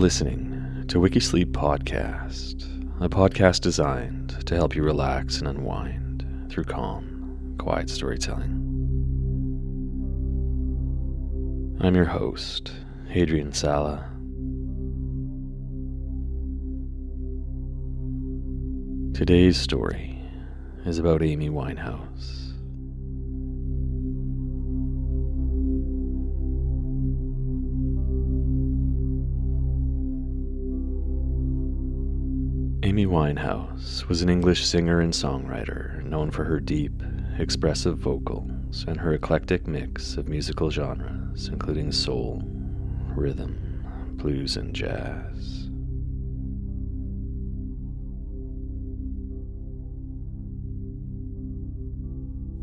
Listening to Wikisleep Podcast, a podcast designed to help you relax and unwind through calm, quiet storytelling. I'm your host, Adrian Sala. Today's story is about Amy Winehouse. Amy Winehouse was an English singer and songwriter known for her deep, expressive vocals and her eclectic mix of musical genres, including soul, rhythm, blues, and jazz.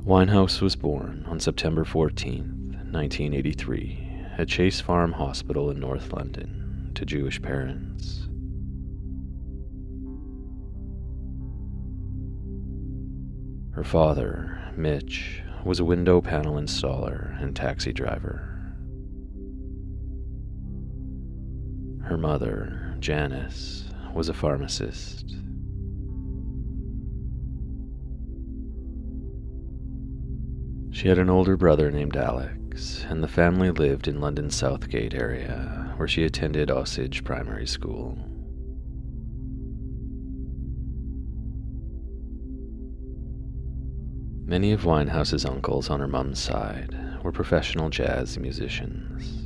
Winehouse was born on September 14, 1983, at Chase Farm Hospital in North London to Jewish parents. Her father, Mitch, was a window panel installer and taxi driver. Her mother, Janice, was a pharmacist. She had an older brother named Alex, and the family lived in London's Southgate area, where she attended Osidge Primary School. Many of Winehouse's uncles on her mum's side were professional jazz musicians.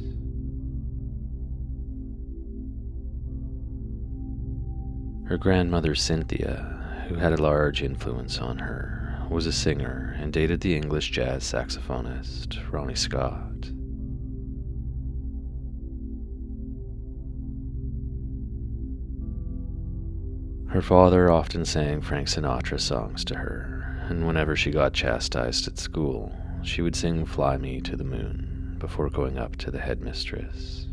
Her grandmother, Cynthia, who had a large influence on her, was a singer and dated the English jazz saxophonist Ronnie Scott. Her father often sang Frank Sinatra songs to her, and whenever she got chastised at school, she would sing Fly Me to the Moon before going up to the headmistress.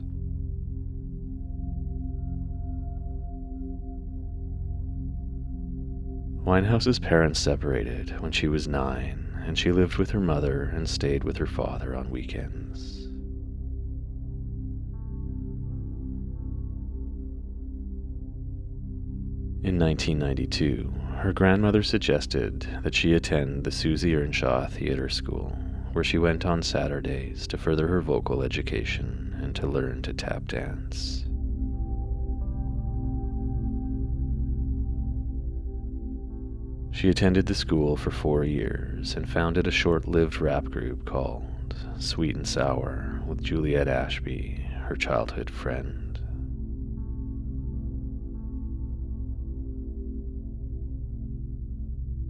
Winehouse's parents separated when she was nine, and she lived with her mother and stayed with her father on weekends. In 1992, her grandmother suggested that she attend the Susie Earnshaw Theatre School, where she went on Saturdays to further her vocal education and to learn to tap dance. She attended the school for four years and founded a short lived rap group called Sweet and Sour with Juliet Ashby, her childhood friend.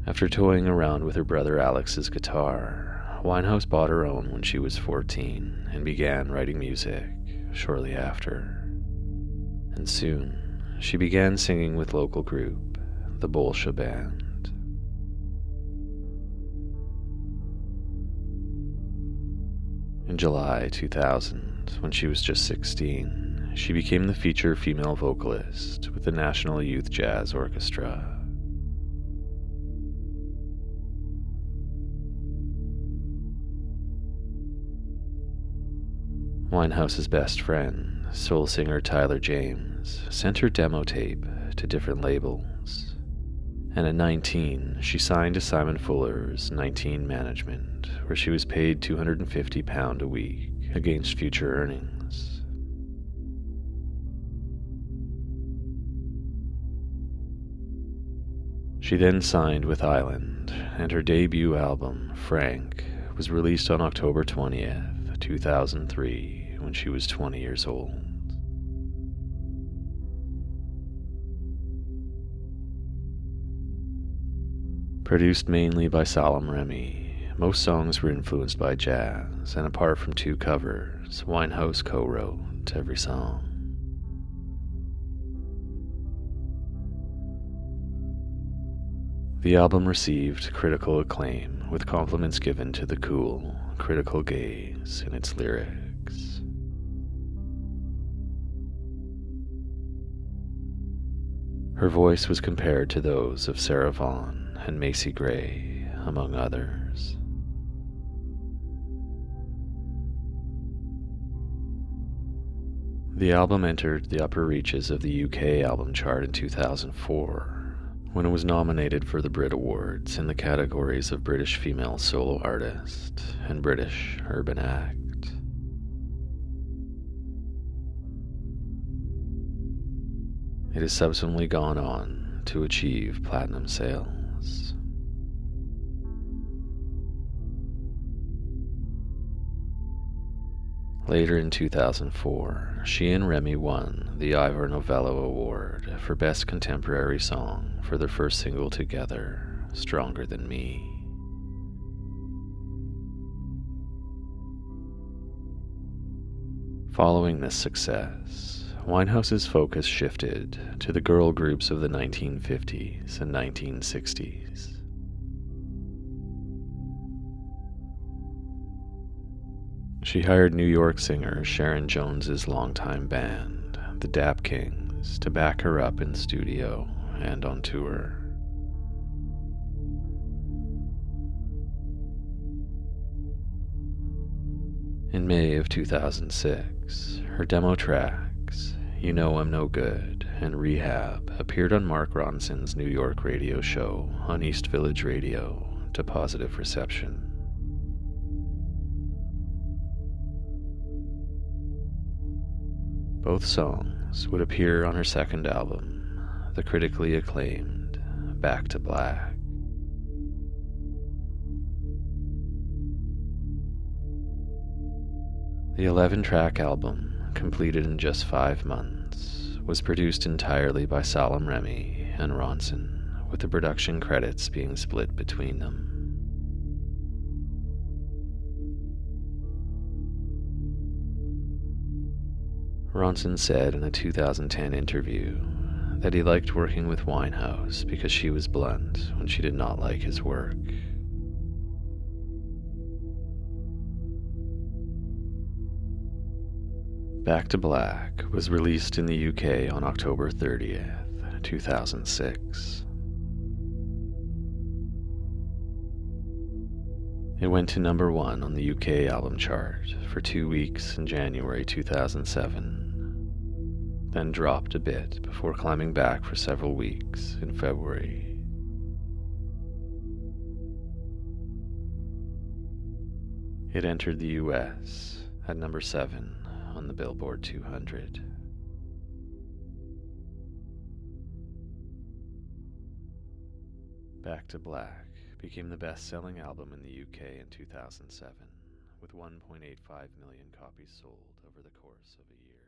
After toying around with her brother Alex's guitar, Winehouse bought her own when she was 14 and began writing music shortly after. And soon, she began singing with local group, the Bolsha Band. In July 2000, when she was just 16, she became the feature female vocalist with the National Youth Jazz Orchestra. Winehouse's best friend, soul singer Tyler James, sent her demo tape to different labels. And at 19, she signed to Simon Fuller's 19 Management, where she was paid £250 a week against future earnings. She then signed with Island, and her debut album, Frank, was released on October 20th, 2003, when she was 20 years old. Produced mainly by Salaam Remi, most songs were influenced by jazz, and apart from two covers, Winehouse co wrote every song. The album received critical acclaim, with compliments given to the cool, critical gaze in its lyrics. Her voice was compared to those of Sarah Vaughan and Macy Gray, among others. The album entered the upper reaches of the UK album chart in 2004 when it was nominated for the Brit Awards in the categories of British Female Solo Artist and British Urban Act. It has subsequently gone on to achieve platinum sales. Later in 2004, she and Remi won the Ivor Novello Award for Best Contemporary Song for their first single together, Stronger Than Me. Following this success, Winehouse's focus shifted to the girl groups of the 1950s and 1960s. She hired New York singer Sharon Jones's longtime band, the Dap Kings, to back her up in studio and on tour. In May of 2006, her demo tracks, You Know I'm No Good and Rehab, appeared on Mark Ronson's New York radio show on East Village Radio to positive reception. Both songs would appear on her second album, the critically acclaimed Back to Black. The 11 track album, completed in just five months, was produced entirely by Salaam Remi and Ronson, with the production credits being split between them. Ronson said in a 2010 interview that he liked working with Winehouse because she was blunt when she did not like his work. Back to Black was released in the UK on October 30th, 2006. It went to number one on the UK album chart for two weeks in January 2007 then dropped a bit before climbing back for several weeks in February. It entered the US at number 7 on the Billboard 200. Back to Black became the best selling album in the UK in 2007, with 1.85 million copies sold over the course of a year.